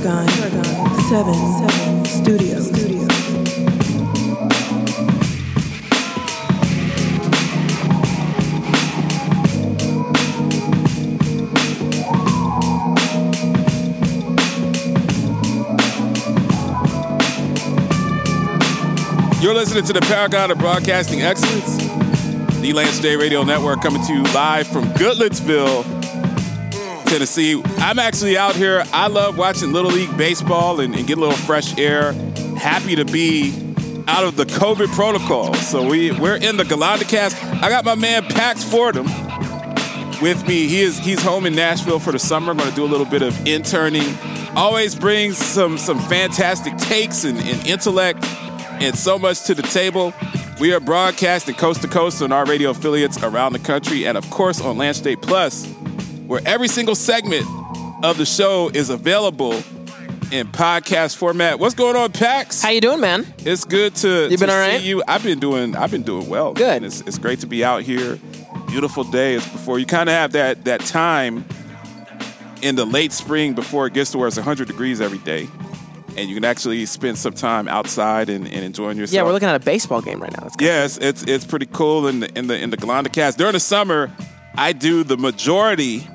Paragon, Paragon 7, 7 Studios. Studios. You're listening to the Paragon of Broadcasting Excellence, the Lance Day Radio Network, coming to you live from Goodlettsville, Tennessee. I'm actually out here. I love watching Little League Baseball and, and get a little fresh air. Happy to be out of the COVID protocol. So we, we're in the GalandaCast. I got my man Pax Fordham with me. He is he's home in Nashville for the summer. I'm going to do a little bit of interning. Always brings some some fantastic takes and, and intellect and so much to the table. We are broadcasting coast to coast on our radio affiliates around the country, and of course on Land State Plus, where every single segment of the show is available in podcast format. What's going on, Pax? How you doing, man? It's good to, You to been all see right? you. I've been doing I've been doing well. Good. It's, it's great to be out here. Beautiful day. It's before you kind of have that that time in the late spring before it gets to where it's 100 degrees every day. And you can actually spend some time outside and, and enjoying yourself. Yeah, we're looking at a baseball game right now. That's good. Yes, it's it's pretty cool in the in the in the GalandaCast. During the summer, I do the majority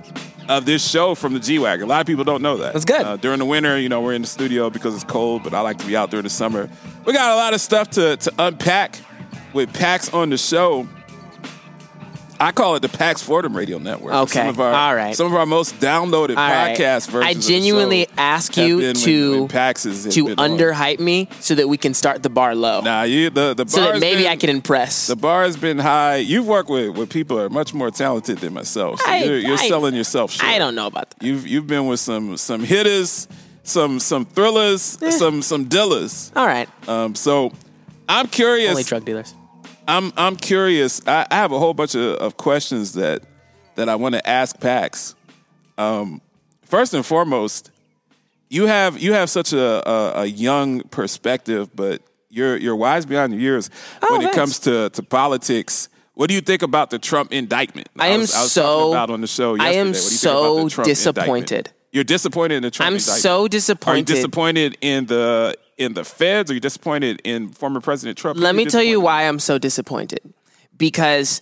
of this show from the G Wagon. A lot of people don't know that. That's good. Uh, during the winter, you know, we're in the studio because it's cold, but I like to be out during the summer. We got a lot of stuff to to unpack with Pax on the show. I call it the Pax Fordham Radio Network. Okay. Some of our, All right. Some of our most downloaded All right. podcast versions. I genuinely ask you been when- to when Pax is to underhype me so that we can start the bar low, Nah, you the the so that maybe been- I can impress. The bar has been high. You've worked with, with people that are much more talented than myself. So I- you're you're I- selling yourself short. I don't know about that. You've you've been with some some hitters, some some thrillers, some some dillers. All right, Um, so I'm curious. only drug dealers. I'm I'm curious. I, I have a whole bunch of, of questions that that I want to ask Pax. Um, first and foremost, you have you have such a, a, a young perspective, but you're you're wise beyond your years Oh, when it comes to, to politics. What do you think about the Trump indictment? I am was, I was so- about on the show. I am What do you think so about the Trump indictment? disappointed. You're disappointed in the Trump I'm indictment. so Are you disappointed. disappointed in the in the feds? Or are you disappointed in former President Trump? Let me tell you why I'm so disappointed. Because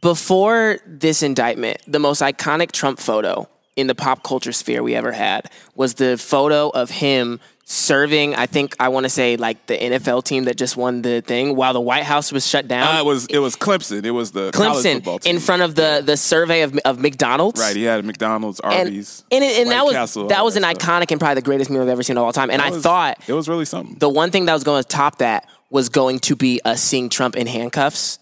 before this indictment, the most iconic Trump photo in the pop culture sphere we ever had was the photo of him serving, I think I want to say like the NFL team that just won the thing while the White House was shut down. Uh, it was it was Clemson. It was the Clemson in front of the the survey of of McDonald's. Right, he had McDonald's, Arby's, and, it- and that was Castle, that was an stuff. iconic and probably the greatest meal I've ever seen of all time. And I was- thought it was really something. the one thing that was going to top that was going to be us seeing Trump in handcuffs.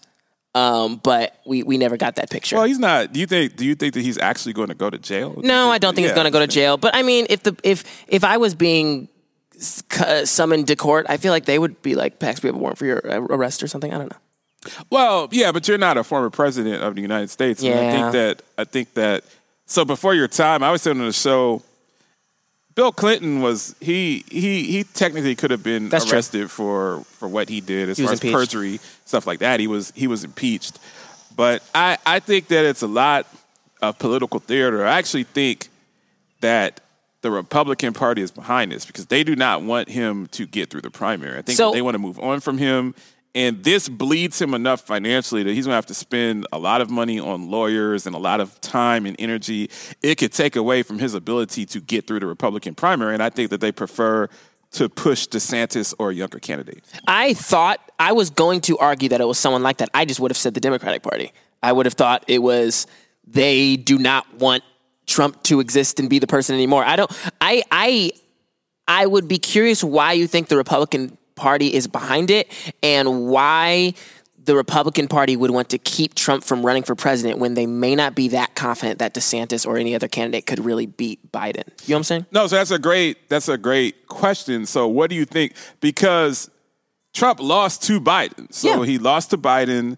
Um, but we, we never got that picture. well, he's not. Do you think? Do you think that he's actually going to go to jail? No, I don't think yeah. he's going to go to jail. But I mean, if the if if I was being summoned to court, I feel like they would be like, "Pax, we have a warrant for your uh, arrest or something." I don't know. Well, yeah, but you're not a former president of the United States. And I think that I think that so before your time, I was saying on the show. Bill Clinton was he he he technically could have been That's true. arrested for for what he did as He far as perjury stuff like that. He was he was impeached, but I I think that it's a lot of political theater. I actually think that the Republican Party is behind this because they do not want him to get through the primary. I think So- they want to move on from him. And this bleeds him enough financially that he's going to have to spend a lot of money on lawyers and a lot of time and energy. It could take away from his ability to get through the Republican primary. And I think that they prefer to push DeSantis or a younger candidate. I thought I was going to argue that it was someone like that. I just would have said the Democratic Party. I would have thought it was they do not want Trump to exist and be the person anymore. I don't. I I I would be curious why you think the Republican Party is behind it and why the Republican Party would want to keep Trump from running for president when they may not be that confident that DeSantis or any other candidate could really beat Biden. You know what I'm saying? No, so that's a great that's a great question. So what do you think? Because Trump lost to Biden. So Yeah. he lost to Biden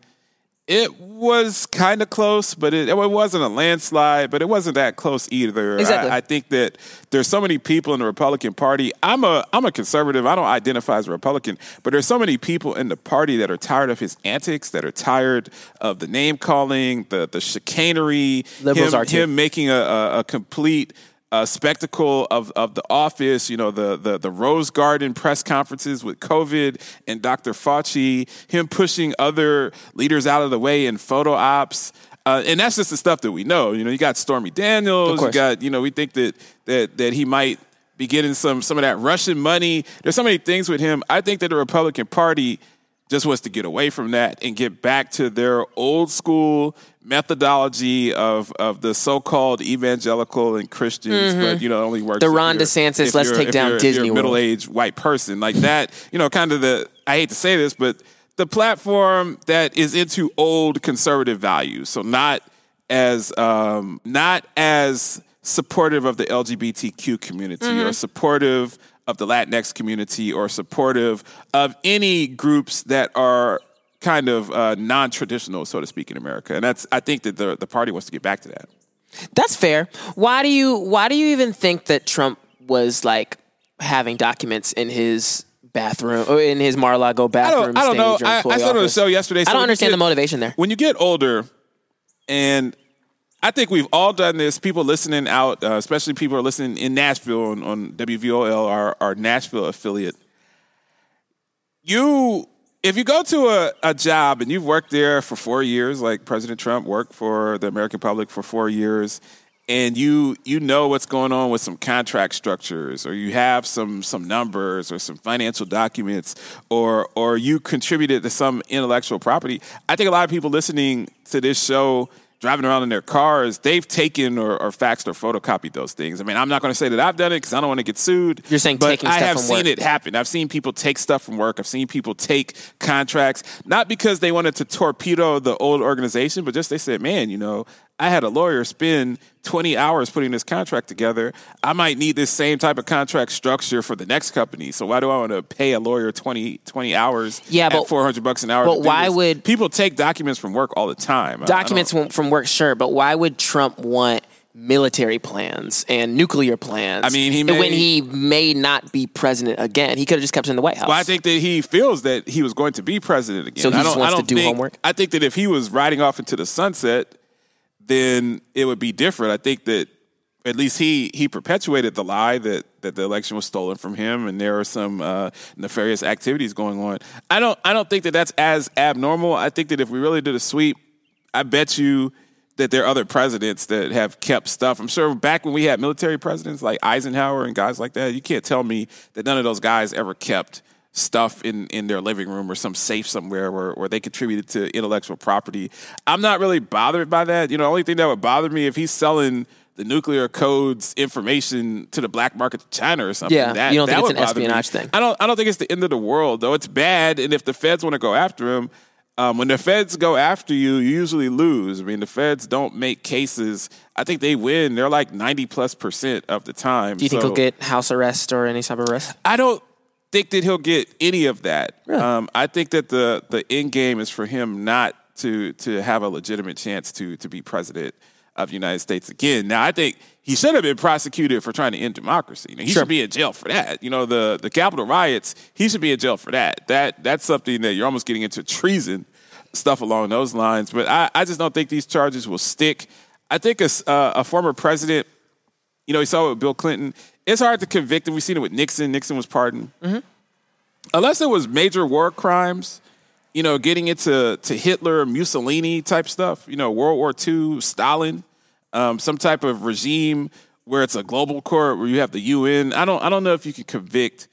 It was kind of close, but it, it wasn't a landslide, but it wasn't that close either. Exactly. I, I think that there's so many people in the Republican Party. I'm a I'm a conservative. I don't identify as a Republican, but there's so many people in the party that are tired of his antics, that are tired of the name calling, the the chicanery, Liberals him, are too. him making a, a, a complete uh, spectacle of, of the office, you know, the, the the Rose Garden press conferences with COVID and Dr. Fauci, him pushing other leaders out of the way in photo ops. Uh, and that's just the stuff that we know. You know, you got Stormy Daniels, you got, you know, we think that that that he might be getting some some of that Russian money. There's so many things with him. I think that the Republican Party just wants to get away from that and get back to their old school methodology of of the so-called evangelical and Christians, but you know, it only works. Mm-hmm. The Ron DeSantis, let's take down you're- Disney You're middle-aged white person like that. You know, kind of the. I hate to say this, but the platform that is into old conservative values. So not as um, not as supportive of the LGBTQ community Mm-hmm. or supportive of the Latinx community or supportive of any groups that are kind of uh, non-traditional, so to speak, in America. And that's I think that the the party wants to get back to that. That's fair. Why do you why do you even think that Trump was like having documents in his bathroom or in his Mar-a-Lago bathroom? I don't, I don't know. I, I said on the show yesterday. I don't understand get- the motivation there. When you get older, and I think we've all done this. People listening out, uh, especially people are listening in Nashville on, on WVOL, our, our Nashville affiliate. You, if you go to a, a job and you've worked there for four years, like President Trump worked for the American public for four years, and you you know what's going on with some contract structures, or you have some some numbers or some financial documents, or or you contributed to some intellectual property. I think a lot of people listening to this show driving around in their cars, they've taken or, or faxed or photocopied those things. I mean, I'm not going to say that I've done it because I don't want to get sued. You're saying but taking I stuff have from seen work. it happen. I've seen people take stuff from work. I've seen people take contracts, not because they wanted to torpedo the old organization, but just they said, man, you know, I had a lawyer spend 20 hours putting this contract together. I might need this same type of contract structure for the next company. So why do I want to pay a lawyer 20, 20 hours Yeah, at but- 400 bucks an hour? but why this? would- people take documents from work all the time? I- I don't- documents from- work, sure, but why would Trump want military plans and nuclear plans? I mean, he when he may not be president again, he could have just kept it in the White House. Well, I think that he feels that he was going to be president again. So he I don't, wants I to don't do think, homework? I think that if he was riding off into the sunset, then it would be different. I think that at least he he perpetuated the lie that that the election was stolen from him, and there are some uh, nefarious activities going on. I don't I don't think that that's as abnormal. I think that if we really did a sweep, I bet you that there are other presidents that have kept stuff. I'm sure back when we had military presidents like Eisenhower and guys like that, you can't tell me that none of those guys ever kept stuff in, in their living room or some safe somewhere where, where they contributed to intellectual property. I'm not really bothered by that. You know, the only thing that would bother me if he's selling the nuclear codes information to the black market to China or something. Yeah, that, you don't that think it's an bother me. espionage thing? I don't I don't think it's the end of the world though. It's bad and if the feds want to go after him, um, when the feds go after you, you usually lose. I mean, the feds don't make cases. I think they win. They're like ninety plus percent of the time. do you think he'll get house arrest or any type of arrest? I don't think that he'll get any of that. Really? Um, I think that the the end game is for him not to to have a legitimate chance to to be president of the United States again. Now, I think he should have been prosecuted for trying to end democracy. Know, he Sure. should be in jail for that. You know, the the Capitol riots, he should be in jail for that. That that's something that you're almost getting into treason stuff along those lines. But I, I just don't think these charges will stick. I think a, uh, a former president you know, you saw it with Bill Clinton. It's hard to convict him. We've seen it with Nixon. Nixon was pardoned. Unless it was major war crimes, you know, getting into to Hitler, Mussolini type stuff, you know, World War II, Stalin, um, some type of regime where it's a global court where you have the UN. I don't, I don't know if you can convict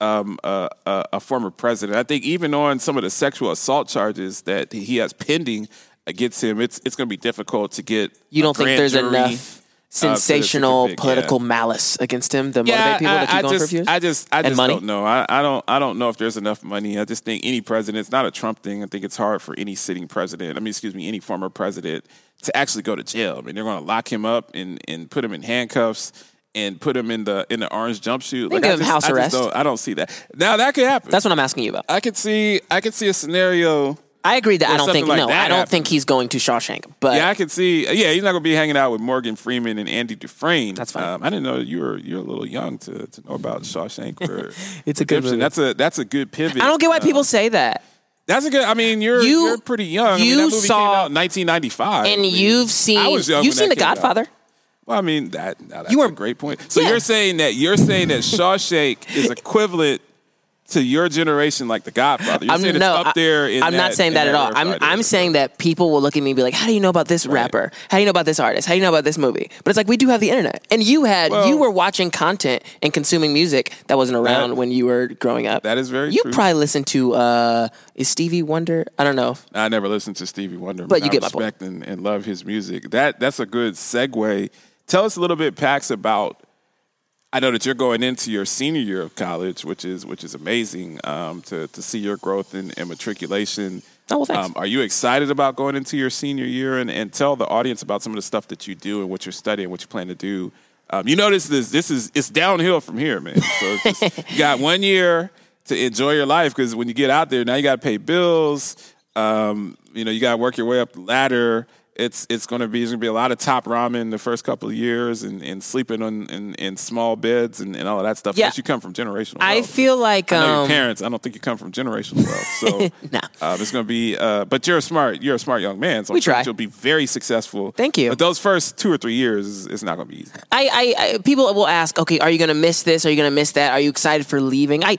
um, a, a, a former president. I think even on some of the sexual assault charges that he has pending against him, it's it's going to be difficult to get. You don't think there's jury, enough sensational yeah. political malice against him to motivate people to keep I, going just, for years? I just, I just don't know. I, I don't, I don't know if there's enough money. I just think any president, it's not a Trump thing. I think it's hard for any sitting president. I mean, excuse me, any former president to actually go to jail. I mean, they're going to lock him up and and put him in handcuffs and put him in the in the orange jumpsuit. Like, give I him just, house I arrest. don't, I don't see that. Now that could happen. That's what I'm asking you about. I could see I could see a scenario I agree that I don't think like no, I don't think he's going to Shawshank. But Yeah, I could see. Yeah, he's not going to be hanging out with Morgan Freeman and Andy Dufresne. That's fine. Um, I didn't know you were you're a little young to, to know about Shawshank or It's a good movie. That's a that's a good pivot. I don't get why Um, people say that. That's a good. I mean, you're You- you're pretty young. I mean, you that movie saw- came out in 1995, I And you've seen I was young you've seen The came out. Godfather. Well, I mean that. Now that's You were- a great point. So Yeah. you're saying that you're saying that Shawshank is equivalent to your generation, like The Godfather. You're saying it's no, up there. In I, am not saying in that at all. I'm I'm saying that people will look at me and be like, "How do you know about this rapper? How do you know about this artist? How do you know about this movie?" But it's like we do have the internet, and you had Well- you were watching content and consuming music that wasn't around That- when you were growing up. that is very You true. probably listened to uh, is Stevie Wonder? I don't know. I never listened to Stevie Wonder, But you I get my point. respect and, and love his music. That that's a good segue. Tell us a little bit, Pax, about. I know that you're going into your senior year of college, which is which is amazing um, to to see your growth and, and matriculation. Oh, well, thanks. Um, are you excited about going into your senior year and, and tell the audience about some of the stuff that you do and what you're studying, what you plan to do? Um, you notice this this is it's downhill from here, man. So it's just, you got one year to enjoy your life because when you get out there, now you got to pay bills. Um, you know, you got to work your way up the ladder. It's it's going to be going to be a lot of top ramen the first couple of years and, and sleeping on in, in small beds and, and all of that stuff. Yeah. Unless you come from generational. I wealth. feel like I know your um, parents. I don't think you come from generational wealth. So No. um, it's going to be. Uh, but you're a smart. You're a smart young man. So We I'm try. You'll be very successful. Thank you. But those first two or three years, is, it's not going to be easy. I, I, I people will ask, okay, are you going to miss this? Are you going to miss that? Are you excited for leaving? I,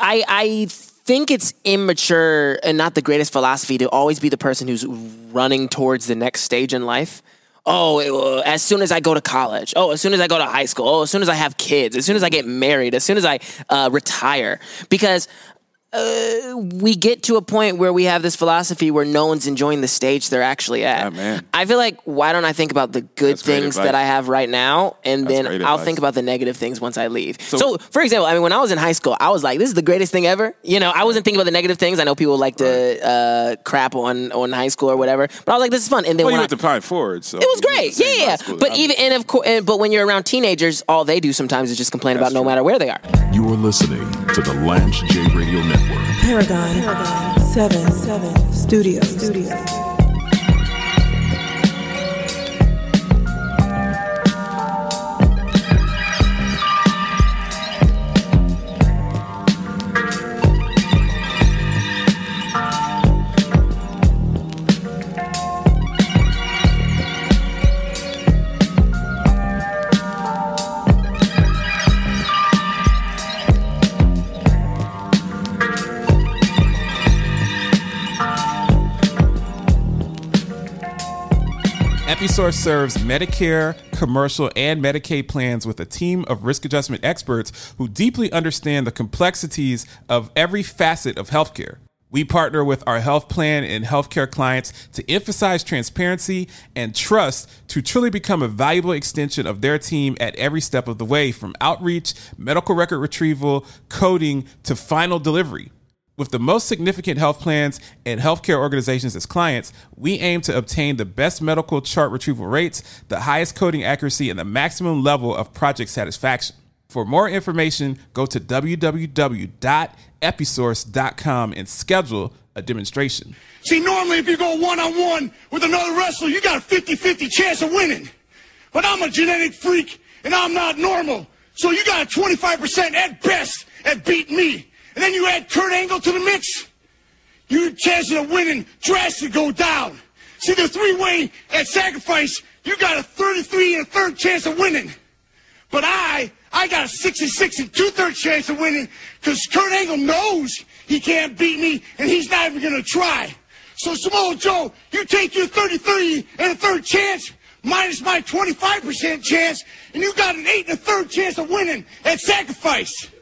I, I think it's immature and not the greatest philosophy to always be the person who's running towards the next stage in life. Oh, it, uh, as soon as I go to college. Oh, as soon as I go to high school. Oh, as soon as I have kids. As soon as I get married. As soon as I uh, retire. Because uh, we get to a point where we have this philosophy where no one's enjoying the stage they're actually at. Yeah. I feel like why don't I think about the good That's things that I have right now, and That's then I'll advice. think about the negative things once I leave. So, So- for example, I mean, when I was in high school, I was like, "This is the greatest thing ever." You know, I wasn't thinking about the negative things. I know people like to uh, crap on on high school or whatever, but I was like, "This is fun." And then Well, you when I, went to Pine Forge, so it was great, yeah, yeah. yeah. But even and of course, but when you're around teenagers, all they do sometimes is just complain That's about no matter where they are. You are listening to the Lance J Radio Network. Paragon, Paragon 7, 7 Studios. Studios. Episource serves Medicare, commercial, and Medicaid plans with a team of risk adjustment experts who deeply understand the complexities of every facet of healthcare. We partner with our health plan and healthcare clients to emphasize transparency and trust to truly become a valuable extension of their team at every step of the way, from outreach, medical record retrieval, coding, to final delivery. With the most significant health plans and healthcare organizations as clients, we aim to obtain the best medical chart retrieval rates, the highest coding accuracy, and the maximum level of project satisfaction. For more information, go to www.episource.com and schedule a demonstration. See, normally if you go one on one with another wrestler, you got a 50 50 chance of winning. But I'm a genetic freak and I'm not normal. So you got a 25% at best at beating me. And then you add Kurt Angle to the mix, your chances of winning drastically go down. See, the three way at sacrifice, you got a 33 and a third chance of winning. But I, I got a 66 and two thirds chance of winning because Kurt Angle knows he can't beat me and he's not even going to try. So Samoa Joe, you take your 33 and a third chance minus my 25% chance and you got an eight and a third chance of winning at sacrifice.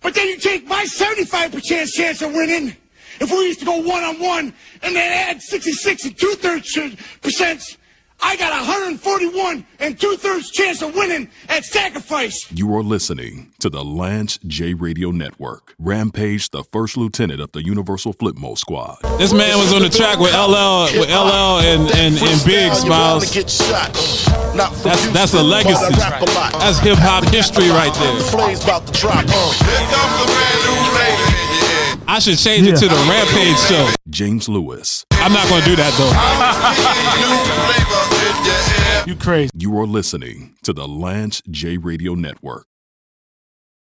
But then you take my 75% chance of winning if we used to go one on one and then add 66 and two thirds percent. I got 141 and two thirds chance of winning at sacrifice. You are listening to the Lance J Radio Network. Rampage, the first lieutenant of the Universal Flipmode Squad. This man was on the track with LL, with LL and, and, and Biggie Smalls. That's that's a legacy. That's hip hop history right there. Plays about the drop. I I should change it to the Rampage show. James Lewis. I'm not going to do that though. You crazy. You are listening to the Lance J Radio Network.